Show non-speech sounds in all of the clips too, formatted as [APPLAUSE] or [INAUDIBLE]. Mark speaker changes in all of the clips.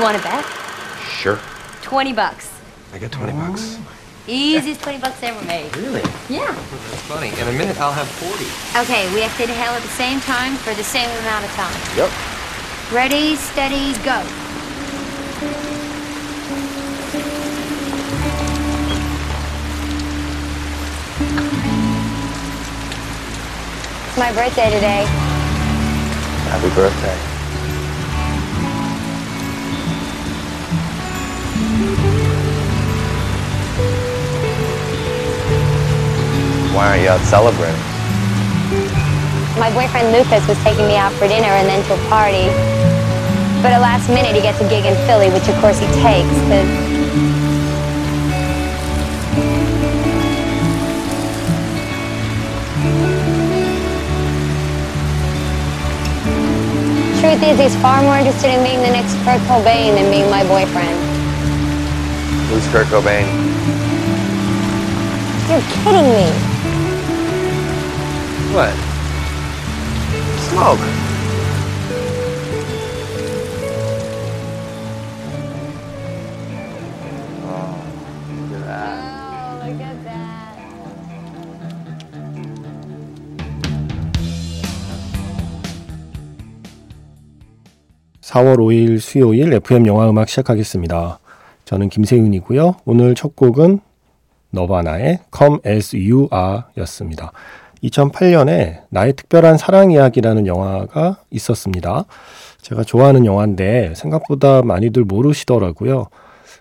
Speaker 1: You want to bet?
Speaker 2: Sure.
Speaker 1: 20 bucks.
Speaker 2: I got 20 bucks.
Speaker 1: Easiest 20 bucks ever made.
Speaker 2: Really?
Speaker 1: Yeah.
Speaker 2: That's funny. In a minute, I'll have 40.
Speaker 1: Okay, we have to inhale at the same time for the same amount of time.
Speaker 2: Yep.
Speaker 1: Ready, steady, go. It's my birthday today.
Speaker 2: Happy birthday. Why aren't you out celebrating?
Speaker 1: My boyfriend Lucas was taking me out for dinner and then to a party. But at last minute, he gets a gig in Philly, which of course he takes. But truth is, he's far more interested in being the next Kurt Cobain than being my boyfriend.
Speaker 2: Who's Kurt Cobain?
Speaker 1: You're kidding me.
Speaker 2: What? Smoke. Oh, look at that.
Speaker 1: Oh, look at that.
Speaker 3: 4월 5일 수요일 FM 영화 음악 시작하겠습니다. 저는 김세윤이고요. 오늘 첫 곡은 너바나의 Come As You Are 였습니다. 2008년에 나의 특별한 사랑 이야기라는 영화가 있었습니다. 제가 좋아하는 영화인데 생각보다 많이들 모르시더라고요.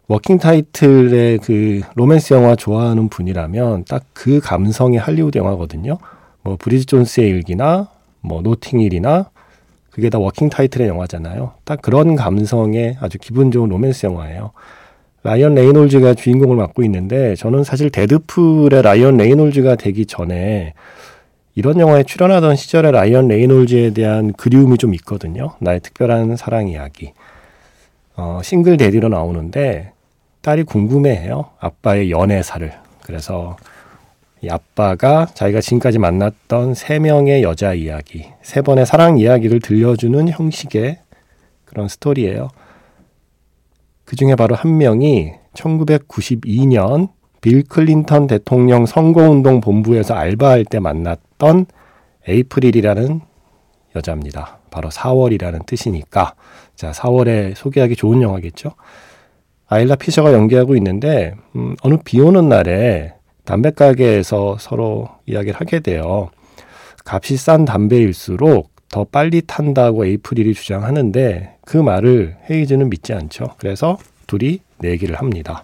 Speaker 3: 워킹 타이틀의 그 로맨스 영화 좋아하는 분이라면 딱 그 감성의 할리우드 영화거든요. 뭐 브리지 존스의 일기나 뭐 노팅힐이나 그게 다 워킹 타이틀의 영화잖아요. 딱 그런 감성의 아주 기분 좋은 로맨스 영화예요. 라이언 레이놀즈가 주인공을 맡고 있는데 저는 사실 데드풀의 라이언 레이놀즈가 되기 전에 이런 영화에 출연하던 시절에 라이언 레이놀즈에 대한 그리움이 좀 있거든요. 나의 특별한 사랑 이야기. 어, single daddy로 나오는데 딸이 궁금해해요. 아빠의 연애사를. 그래서 이 아빠가 자기가 지금까지 만났던 세 명의 여자 이야기, 세 번의 사랑 이야기를 들려주는 형식의 그런 스토리예요. 그 중에 바로 한 명이 1992년 빌 클린턴 대통령 선거운동 본부에서 알바할 때 만났던 에이프릴이라는 여자입니다. 바로 4월이라는 뜻이니까 자 4월에 소개하기 좋은 영화겠죠. 아일라 피셔가 연기하고 있는데 음, 어느 비 오는 날에 담배 가게에서 서로 이야기를 하게 돼요. 값이 싼 담배일수록 더 빨리 탄다고 에이프릴이 주장하는데 그 말을 헤이즈는 믿지 않죠. 그래서 둘이 내기를 합니다.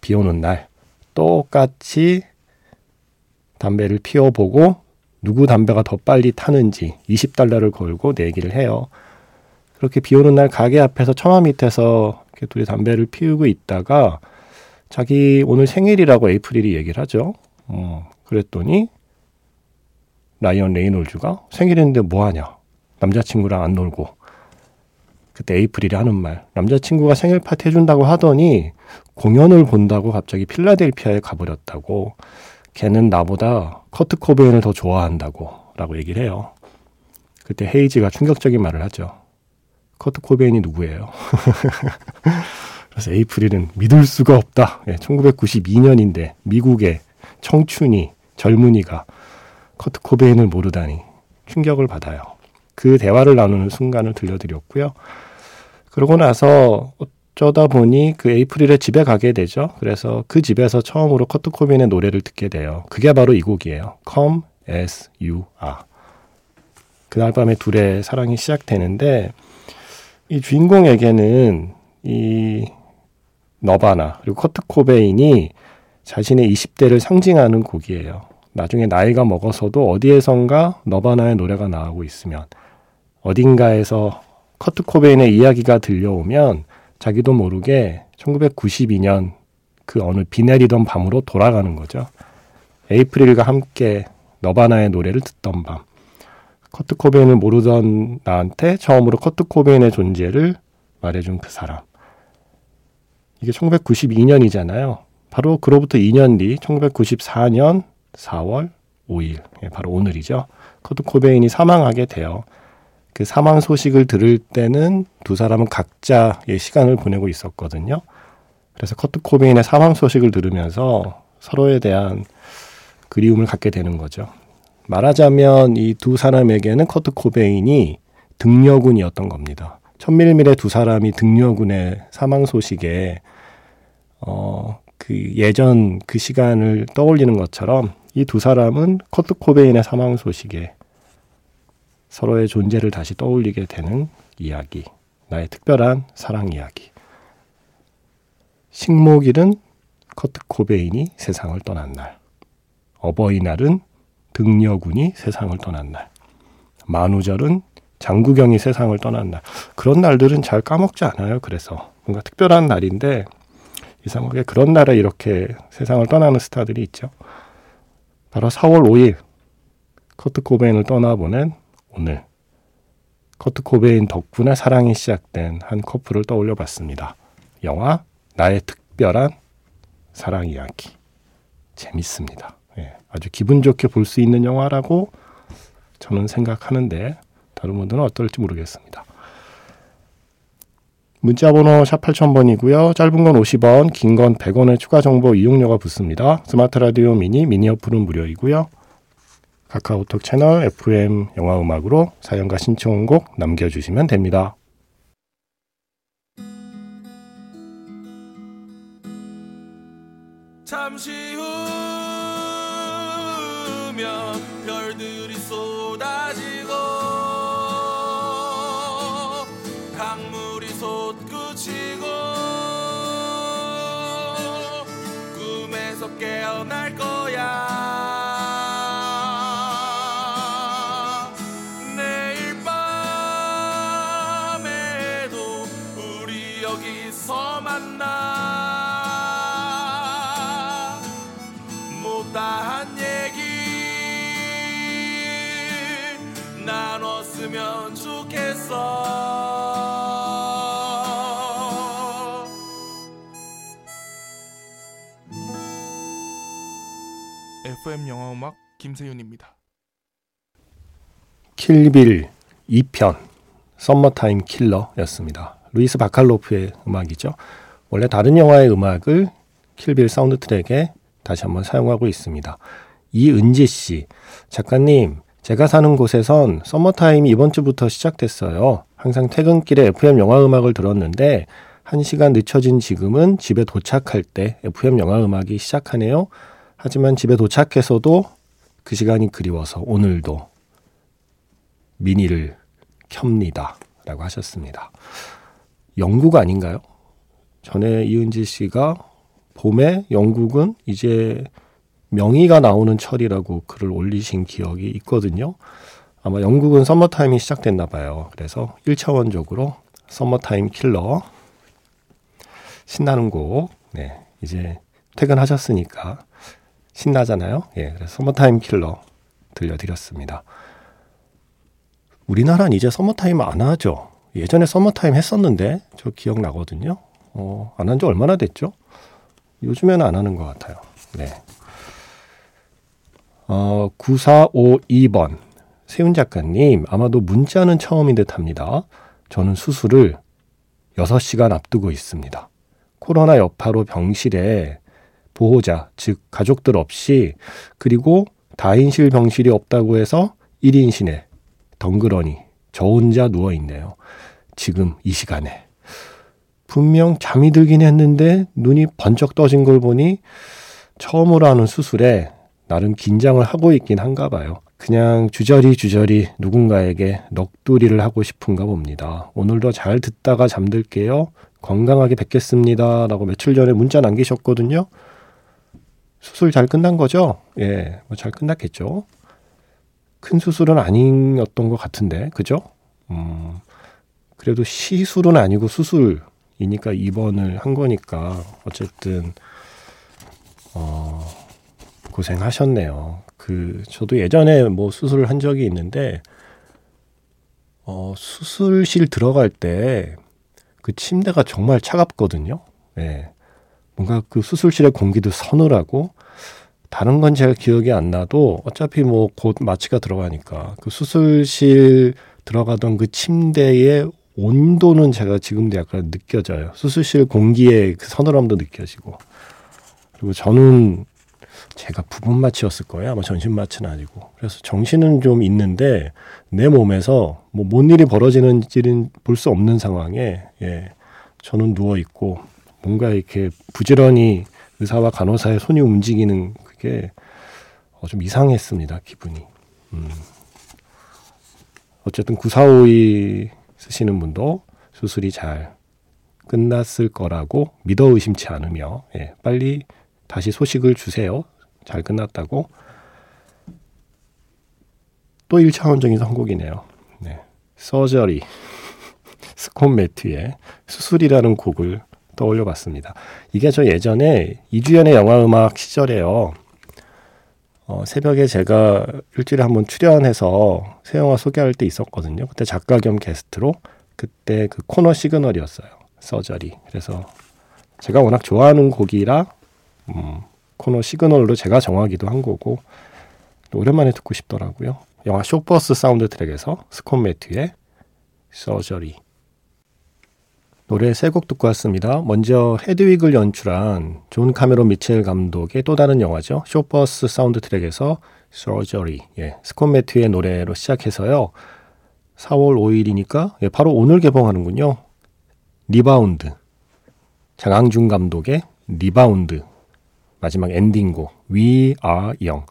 Speaker 3: 비 오는 날 똑같이 담배를 피워보고 누구 담배가 더 빨리 타는지 20달러를 걸고 내기를 해요. 그렇게 비 오는 날 가게 앞에서 처마 밑에서 이렇게 둘이 담배를 피우고 있다가 자기 오늘 생일이라고 에이프릴이 얘기를 하죠. 어, 그랬더니 라이언 레이놀즈가 생일인데 뭐 하냐? 남자친구랑 안 놀고. 그때 에이프릴이 하는 말. 남자친구가 생일 파티 해준다고 하더니 공연을 본다고 갑자기 필라델피아에 가버렸다고. 걔는 나보다 커트 코베인을 더 좋아한다고. 라고 얘기를 해요. 그때 헤이지가 충격적인 말을 하죠. 커트 코베인이 누구예요? [LAUGHS] 그래서 에이프릴은 믿을 수가 없다. 예, 1992년인데 미국의 청춘이 젊은이가 커트 코베인을 모르다니 충격을 받아요. 그 대화를 나누는 순간을 들려드렸고요. 그러고 나서 어쩌다 보니 그 에이프릴의 집에 가게 되죠. 그래서 그 집에서 처음으로 커트 코베인의 노래를 듣게 돼요. 그게 바로 이 곡이에요. Come as you are. 그날 밤에 둘의 사랑이 시작되는데 이 주인공에게는 이 너바나 그리고 커트 코베인이 자신의 20대를 상징하는 곡이에요. 나중에 나이가 먹어서도 어디에선가 너바나의 노래가 나오고 있으면 어딘가에서 커트 코베인의 이야기가 들려오면 자기도 모르게 1992년 그 어느 비 내리던 밤으로 돌아가는 거죠. 에이프릴과 함께 너바나의 노래를 듣던 밤. 커트 코베인을 모르던 나한테 처음으로 커트 코베인의 존재를 말해준 그 사람. 이게 1992년이잖아요. 바로 그로부터 2년 뒤 1994년 4월 5일, 예, 바로 오늘이죠. 커트 코베인이 사망하게 돼요. 그 사망 소식을 들을 때는 두 사람은 각자의 시간을 보내고 있었거든요. 그래서 커트 코베인의 사망 소식을 들으면서 서로에 대한 그리움을 갖게 되는 거죠. 말하자면 이 두 사람에게는 커트 코베인이 등려군이었던 겁니다. 천밀밀의 두 사람이 등려군의 사망 소식에 어, 그 예전 그 시간을 떠올리는 것처럼 이 두 사람은 커트 코베인의 사망 소식에 서로의 존재를 다시 떠올리게 되는 이야기. 나의 특별한 사랑 이야기. 식목일은 커트 코베인이 세상을 떠난 날. 어버이날은 등려군이 세상을 떠난 날. 만우절은 장구경이 세상을 떠난 날. 그런 날들은 잘 까먹지 않아요. 그래서 뭔가 특별한 날인데 이상하게 그런 날에 이렇게 세상을 떠나는 스타들이 있죠. 바로 4월 5일 커트 코베인을 떠나보낸 오늘 커트 코베인 덕분에 사랑이 시작된 한 커플을 떠올려 봤습니다. 영화 나의 특별한 사랑 이야기. 재밌습니다. 예, 아주 기분 좋게 볼 수 있는 영화라고 저는 생각하는데 다른 분들은 어떨지 모르겠습니다. 문자번호 샵 8000번이고요. 짧은 건 50원, 긴 건 100원의 추가 정보 이용료가 붙습니다. 스마트 라디오 미니, 미니 어플은 무료이고요. 카카오톡 채널 FM 영화 음악으로 사연과 신청곡 남겨주시면 됩니다.
Speaker 4: 잠시 후면 별들이 쏟아지고 강물이 솟구치고 꿈에서 깨어날 거
Speaker 5: FM 영화 음악 김세윤입니다.
Speaker 3: 킬빌 2편 Summertime Killer였습니다. 루이스 바칼로프의 음악이죠. 원래 다른 영화의 음악을 킬빌 사운드 트랙에 다시 한번 사용하고 있습니다. 이은지 씨, 작가님, 제가 사는 곳에선 썸머타임이 이번 주부터 시작됐어요. 항상 퇴근길에 FM 영화 음악을 들었는데 한 시간 늦춰진 지금은 집에 도착할 때 FM 영화 음악이 시작하네요. 하지만 집에 도착해서도 그 시간이 그리워서 오늘도 미니를 켭니다. 라고 하셨습니다. 영국 아닌가요? 전에 이은지 씨가 봄에 영국은 이제 명의가 나오는 철이라고 글을 올리신 기억이 있거든요. 아마 영국은 썸머타임이 시작됐나 봐요. 그래서 1차원적으로 썸머타임 킬러 신나는 곡 네, 이제 퇴근하셨으니까 신나잖아요. 예, 그래서 Summertime Killer 들려드렸습니다. 우리나라는 이제 서머타임 안 하죠. 예전에 서머타임 했었는데 저 기억나거든요. 어, 안 한 지 얼마나 됐죠? 요즘에는 안 하는 것 같아요. 네. 어, 9452번. 세윤 작가님, 아마도 문자는 처음인 듯 합니다. 저는 수술을 6시간 앞두고 있습니다. 코로나 여파로 병실에 보호자, 즉, 가족들 없이, 그리고 다인실 병실이 없다고 해서 1인실에 덩그러니 저 혼자 누워 있네요. 지금 이 시간에. 분명 잠이 들긴 했는데 눈이 번쩍 떠진 걸 보니 처음으로 하는 수술에 나름 긴장을 하고 있긴 한가 봐요. 그냥 주저리 주저리 누군가에게 넋두리를 하고 싶은가 봅니다. 오늘도 잘 듣다가 잠들게요. 건강하게 뵙겠습니다. 라고 며칠 전에 문자 남기셨거든요. 수술 잘 끝난 거죠? 예, 뭐 잘 끝났겠죠. 큰 수술은 아니었던 것 같은데, 그죠? 음, 그래도 시술은 아니고 수술이니까 입원을 한 거니까, 어쨌든, 어, 고생하셨네요. 그, 저도 예전에 뭐 수술을 한 적이 있는데, 어, 수술실 들어갈 때, 그 침대가 정말 차갑거든요. 예. 뭔가 그 수술실의 공기도 서늘하고, 다른 건 제가 기억이 안 나도 어차피 뭐 곧 마취가 들어가니까 그 수술실 들어가던 그 침대의 온도는 제가 지금도 약간 느껴져요. 수술실 공기의 그 서늘함도 느껴지고. 그리고 저는 제가 부분 마취였을 거예요. 아마 전신 마취는 아니고. 그래서 정신은 좀 있는데 내 몸에서 뭐 뭔 일이 벌어지는지는 볼 수 없는 상황에 예. 저는 누워 있고 뭔가 이렇게 부지런히 의사와 간호사의 손이 움직이는 그게 어, 좀 이상했습니다. 기분이. 음. 어쨌든 9452 쓰시는 분도 수술이 잘 끝났을 거라고 믿어 의심치 않으며 예, 빨리 다시 소식을 주세요. 잘 끝났다고. 또 1차원적인 선곡이네요. 네. 서저리 [LAUGHS] 스콘 매튜의 수술이라는 곡을 떠올려 봤습니다. 이게 저 예전에 이주연의 영화 음악 시절에요. 어, 새벽에 제가 일주일에 한 번 출연해서 새 영화 소개할 때 있었거든요. 그때 작가 겸 게스트로 그때 그 코너 시그널이었어요. 서저리. 그래서 제가 워낙 좋아하는 곡이라 음, 코너 시그널로 제가 정하기도 한 거고 오랜만에 듣고 싶더라고요. 영화 Shortbus 사운드 트랙에서 스콧 매튜의 Surgery 노래 세 곡 듣고 왔습니다. 먼저 헤드윅을 연출한 존 카메론 미첼 감독의 또 다른 영화죠. Shortbus 사운드 트랙에서 Surgery 예, 스콧 매튜의 노래로 시작해서요. 4월 5일이니까 예, 바로 오늘 개봉하는군요. 리바운드 장항준 감독의 리바운드 마지막 엔딩곡 We Are Young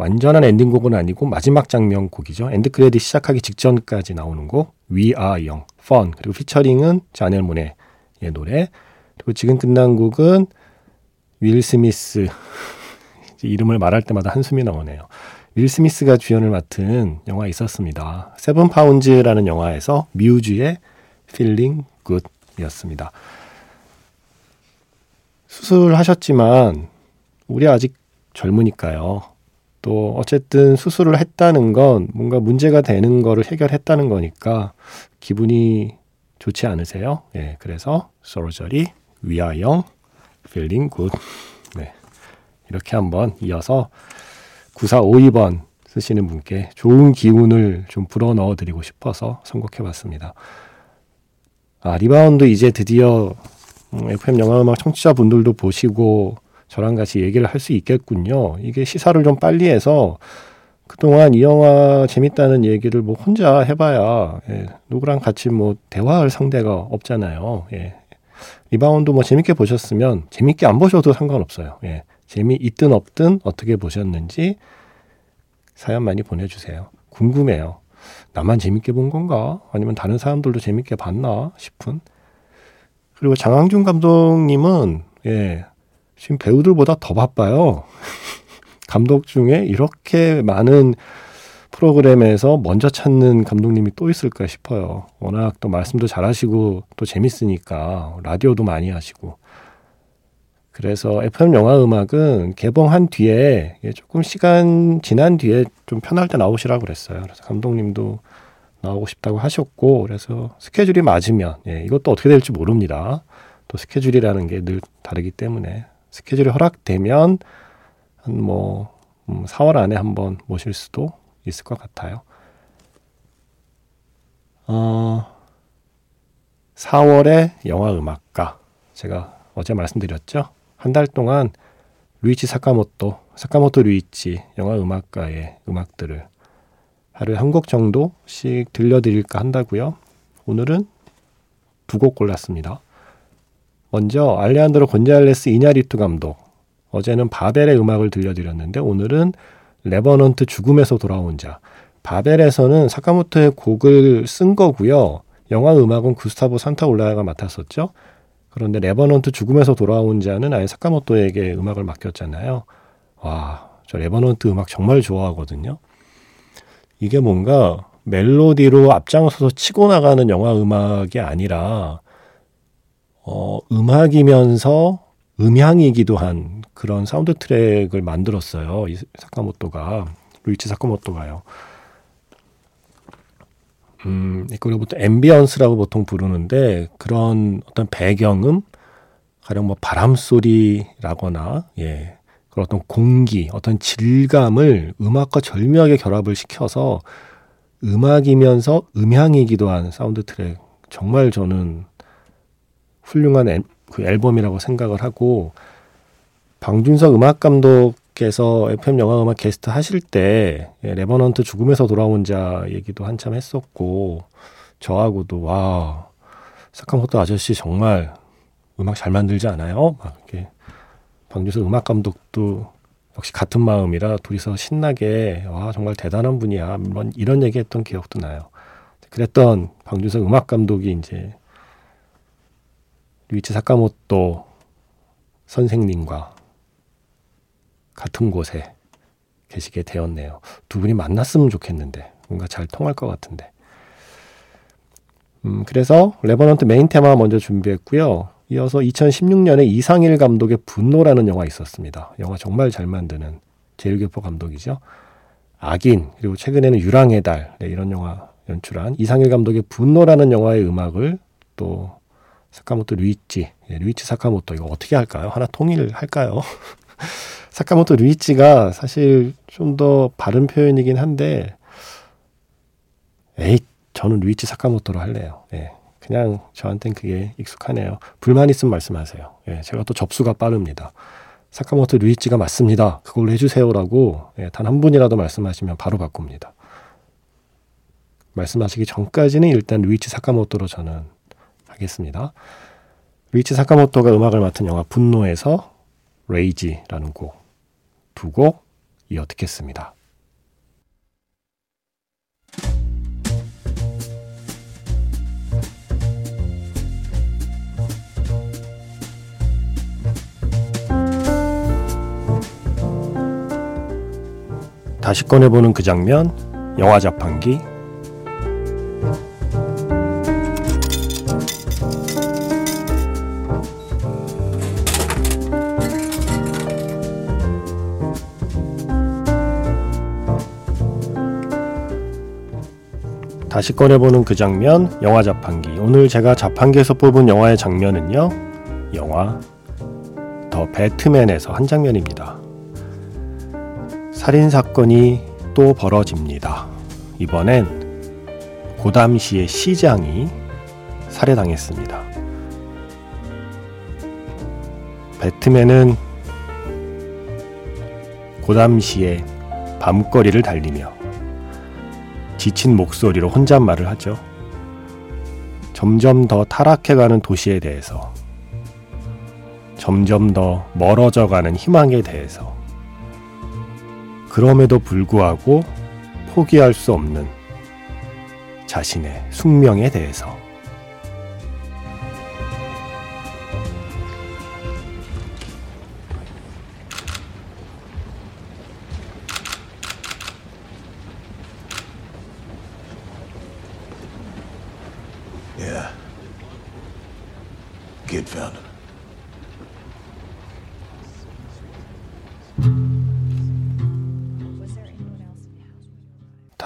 Speaker 3: 완전한 엔딩곡은 아니고 마지막 장면 곡이죠. end credit 시작하기 직전까지 나오는 곡 We Are Young, Fun 그리고 피처링은 자넬 모네의 노래 그리고 지금 끝난 곡은 윌 스미스 [LAUGHS] 이름을 말할 때마다 한숨이 나오네요. 윌 스미스가 주연을 맡은 영화 있었습니다. Seven Pounds라는 영화에서 뮤즈의 Feeling Good이었습니다. 수술하셨지만 우리 아직 젊으니까요. 또 어쨌든 수술을 했다는 건 뭔가 문제가 되는 거를 해결했다는 거니까 기분이 좋지 않으세요? 예, 그래서 서로저리 위아영 feeling good 네, 이렇게 한번 이어서 9452번 쓰시는 분께 좋은 기운을 좀 불어 넣어 드리고 싶어서 선곡해 봤습니다. 아, 리바운드 이제 드디어 FM 음, 영화음악 청취자분들도 보시고 저랑 같이 얘기를 할 수 있겠군요. 이게 시사를 좀 빨리 해서 그동안 이 영화 재밌다는 얘기를 뭐 혼자 해봐야 예, 누구랑 같이 뭐 대화할 상대가 없잖아요. 예. 리바운드 뭐 재밌게 보셨으면 재밌게 안 보셔도 상관없어요. 예. 재미 있든 없든 어떻게 보셨는지 사연 많이 보내주세요. 궁금해요. 나만 재밌게 본 건가? 아니면 다른 사람들도 재밌게 봤나 싶은. 그리고 장항준 감독님은 예, 지금 배우들보다 더 바빠요. [LAUGHS] 감독 중에 이렇게 많은 프로그램에서 먼저 찾는 감독님이 또 있을까 싶어요. 워낙 또 말씀도 잘하시고 또 재밌으니까 라디오도 많이 하시고. 그래서 FM 영화 음악은 개봉한 뒤에 조금 시간 지난 뒤에 좀 편할 때 나오시라고 그랬어요. 그래서 감독님도 나오고 싶다고 하셨고 그래서 스케줄이 맞으면 예, 이것도 어떻게 될지 모릅니다. 또 스케줄이라는 게 늘 다르기 때문에 스케줄이 허락되면 한뭐 4월 음, 안에 한번 모실 수도 있을 것 같아요. 어, 4월에 영화 음악가 제가 어제 말씀드렸죠. 한 달 동안 루이치 사카모토, 사카모토 루이치 영화 음악가의 음악들을 하루에 한 곡 정도씩 들려드릴까 한다고요. 오늘은 두 곡 골랐습니다. 먼저 알레한드로 곤잘레스 이냐리투 감독. 어제는 바벨의 음악을 들려드렸는데 오늘은 레버넌트 죽음에서 돌아온 자. 바벨에서는 사카모토의 곡을 쓴 거고요. 영화 음악은 구스타보 산타올라야가 맡았었죠. 그런데 레버넌트 죽음에서 돌아온 자는 아예 사카모토에게 음악을 맡겼잖아요. 와, 저 레버넌트 음악 정말 좋아하거든요. 이게 뭔가 멜로디로 앞장서서 치고 나가는 영화 음악이 아니라 어, 음악이면서 음향이기도 한 그런 사운드 트랙을 만들었어요. 이 사카모토가 류이치 사카모토가요. 음, 이걸 보통 ambience라고 보통 부르는데 그런 어떤 배경음, 가령 뭐 바람 소리라거나 예 그런 어떤 공기, 어떤 질감을 음악과 절묘하게 결합을 시켜서 음악이면서 음향이기도 한 사운드 트랙. 정말 저는 훌륭한 앨, 그 앨범이라고 생각을 하고 방준석 음악 감독께서 FM 영화 음악 게스트 하실 때 예, 레버넌트 죽음에서 돌아온 자 얘기도 한참 했었고 저하고도 와 사카모토 아저씨 정말 음악 잘 만들지 않아요? 막 이렇게 방준석 음악 감독도 역시 같은 마음이라 둘이서 신나게 와 정말 대단한 분이야 이런, 이런 얘기했던 기억도 나요. 그랬던 방준석 음악 감독이 이제 루이치 사카모토 선생님과 같은 곳에 계시게 되었네요. 두 분이 만났으면 좋겠는데 뭔가 잘 통할 것 같은데. 음, 그래서 레버넌트 메인 테마 먼저 준비했고요. 이어서 2016년에 이상일 감독의 분노라는 영화 있었습니다. 영화 정말 잘 만드는 재일교포 감독이죠. 악인 그리고 최근에는 유랑의 달 네, 이런 영화 연출한 이상일 감독의 분노라는 영화의 음악을 또 사카모토 류이치 예, 류이치 사카모토 이거 어떻게 할까요? 하나 통일할까요? [LAUGHS] 사카모토 류이치가 사실 좀 더 바른 표현이긴 한데 에이 저는 류이치 사카모토로 할래요. 예. 그냥 저한텐 그게 익숙하네요. 불만 있으면 말씀하세요. 예, 제가 또 접수가 빠릅니다. 사카모토 류이치가 맞습니다. 그걸로 해주세요라고 예, 단한 분이라도 말씀하시면 바로 바꿉니다. 말씀하시기 전까지는 일단 류이치 사카모토로 저는 하겠습니다. 류이치 사카모토가 음악을 맡은 영화 분노에서 레이지라는 곡 두 곡 이어 듣겠습니다. 다시 꺼내보는 그 장면, 영화 자판기. 다시 꺼내보는 그 장면, 영화 자판기. 오늘 제가 자판기에서 뽑은 영화의 장면은요, 영화 더 배트맨에서 한 장면입니다. 살인 사건이 또 벌어집니다. 이번엔 고담시의 시장이 살해당했습니다. 배트맨은 고담시의 밤거리를 달리며 지친 목소리로 혼잣말을 하죠. 점점 더 타락해가는 도시에 대해서, 점점 더 멀어져가는 희망에 대해서, 그럼에도 불구하고 포기할 수 없는 자신의 숙명에 대해서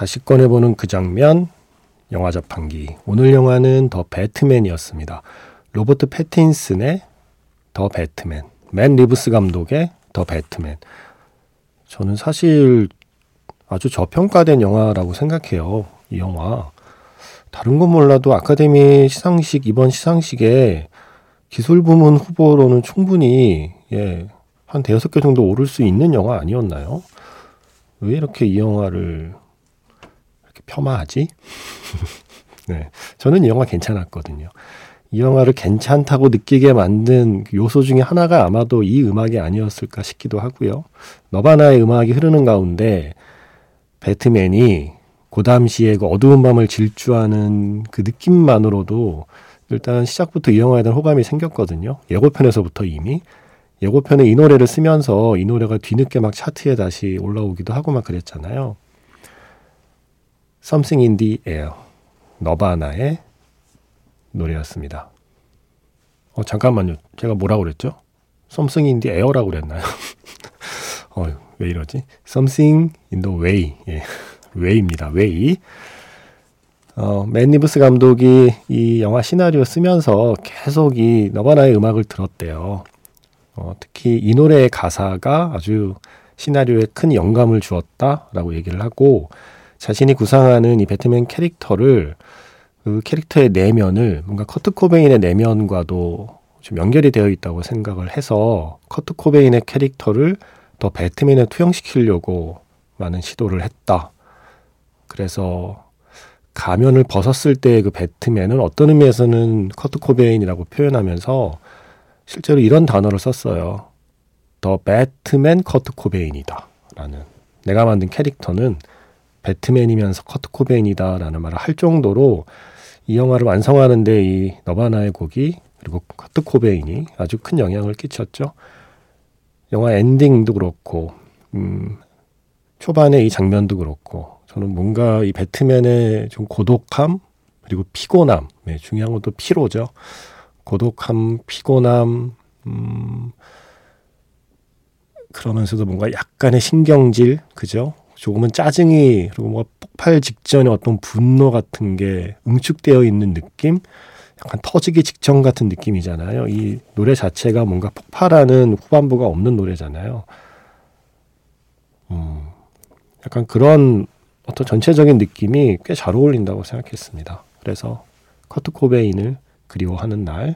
Speaker 3: 다시 꺼내보는 그 장면 영화 자판기 오늘 영화는 더 배트맨이었습니다. 로버트 패틴슨의 더 배트맨 맷 리브스 감독의 더 배트맨 저는 사실 아주 저평가된 영화라고 생각해요. 이 영화 다른 건 몰라도 아카데미 시상식 이번 시상식에 기술 부문 후보로는 충분히 예, 한 대여섯 개 정도 오를 수 있는 영화 아니었나요? 왜 이렇게 이 영화를 이렇게 폄하하지? [LAUGHS] 네, 저는 이 영화 괜찮았거든요. 이 영화를 괜찮다고 느끼게 만든 그 요소 중에 하나가 아마도 이 음악이 아니었을까 싶기도 하고요. 너바나의 음악이 흐르는 가운데 배트맨이 고담시의 그 어두운 밤을 질주하는 그 느낌만으로도 일단 시작부터 이 영화에 대한 호감이 생겼거든요. 예고편에서부터 이미. 예고편에 이 노래를 쓰면서 이 노래가 뒤늦게 막 차트에 다시 올라오기도 하고 막 그랬잖아요. Something in the Air. 너바나의 노래였습니다. 어, 잠깐만요. 제가 뭐라고 그랬죠? Something in the Air라고 그랬나요? [LAUGHS] 어, 왜 이러지? Something in the Way. 예. Way입니다. Way. 어, 맷 리브스 감독이 이 영화 시나리오 쓰면서 계속 이 너바나의 음악을 들었대요. 어, 특히 이 노래의 가사가 아주 시나리오에 큰 영감을 주었다라고 얘기를 하고 자신이 구상하는 이 배트맨 캐릭터를 그 캐릭터의 내면을 뭔가 커트 코베인의 내면과도 좀 연결이 되어 있다고 생각을 해서 커트 코베인의 캐릭터를 더 배트맨에 투영시키려고 많은 시도를 했다. 그래서 가면을 벗었을 때 그 배트맨은 어떤 의미에서는 커트 코베인이라고 표현하면서 실제로 이런 단어를 썼어요. 더 배트맨 커트 코베인이다. 라는. 내가 만든 캐릭터는 배트맨이면서 커트 코베인이다라는 말을 할 정도로 이 영화를 완성하는데 이 너바나의 곡이 그리고 커트 코베인이 아주 큰 영향을 끼쳤죠. 영화 엔딩도 그렇고, 음, 초반에 이 장면도 그렇고, 저는 뭔가 이 배트맨의 좀 고독함, 그리고 피곤함, 네, 중요한 건또 피로죠. 고독함, 피곤함, 음, 그러면서도 뭔가 약간의 신경질, 그죠? 조금은 짜증이, 그리고 뭔가 폭발 직전에 어떤 분노 같은 게 응축되어 있는 느낌? 약간 터지기 직전 같은 느낌이잖아요. 이 노래 자체가 뭔가 폭발하는 후반부가 없는 노래잖아요. 음, 약간 그런 어떤 전체적인 느낌이 꽤 잘 어울린다고 생각했습니다. 그래서 커트 코베인을 그리워하는 날,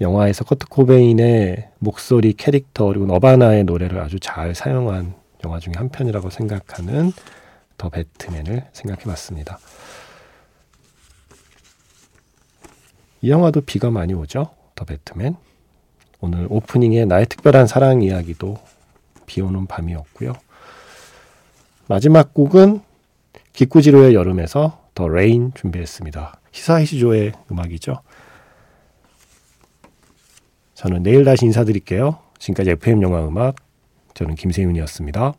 Speaker 3: 영화에서 커트 코베인의 목소리, 캐릭터 그리고 너바나의 노래를 아주 잘 사용한 영화 중에 한 편이라고 생각하는 더 배트맨을 생각해 봤습니다. 이 영화도 비가 많이 오죠. 더 배트맨. 오늘 오프닝의 나의 특별한 사랑 이야기도 비 오는 밤이었고요. 마지막 곡은 기쿠지로의 여름에서 The Rain 준비했습니다. 히사이시 조의 음악이죠. 저는 내일 다시 인사드릴게요. 지금까지 FM 영화 음악 저는 김세윤이었습니다.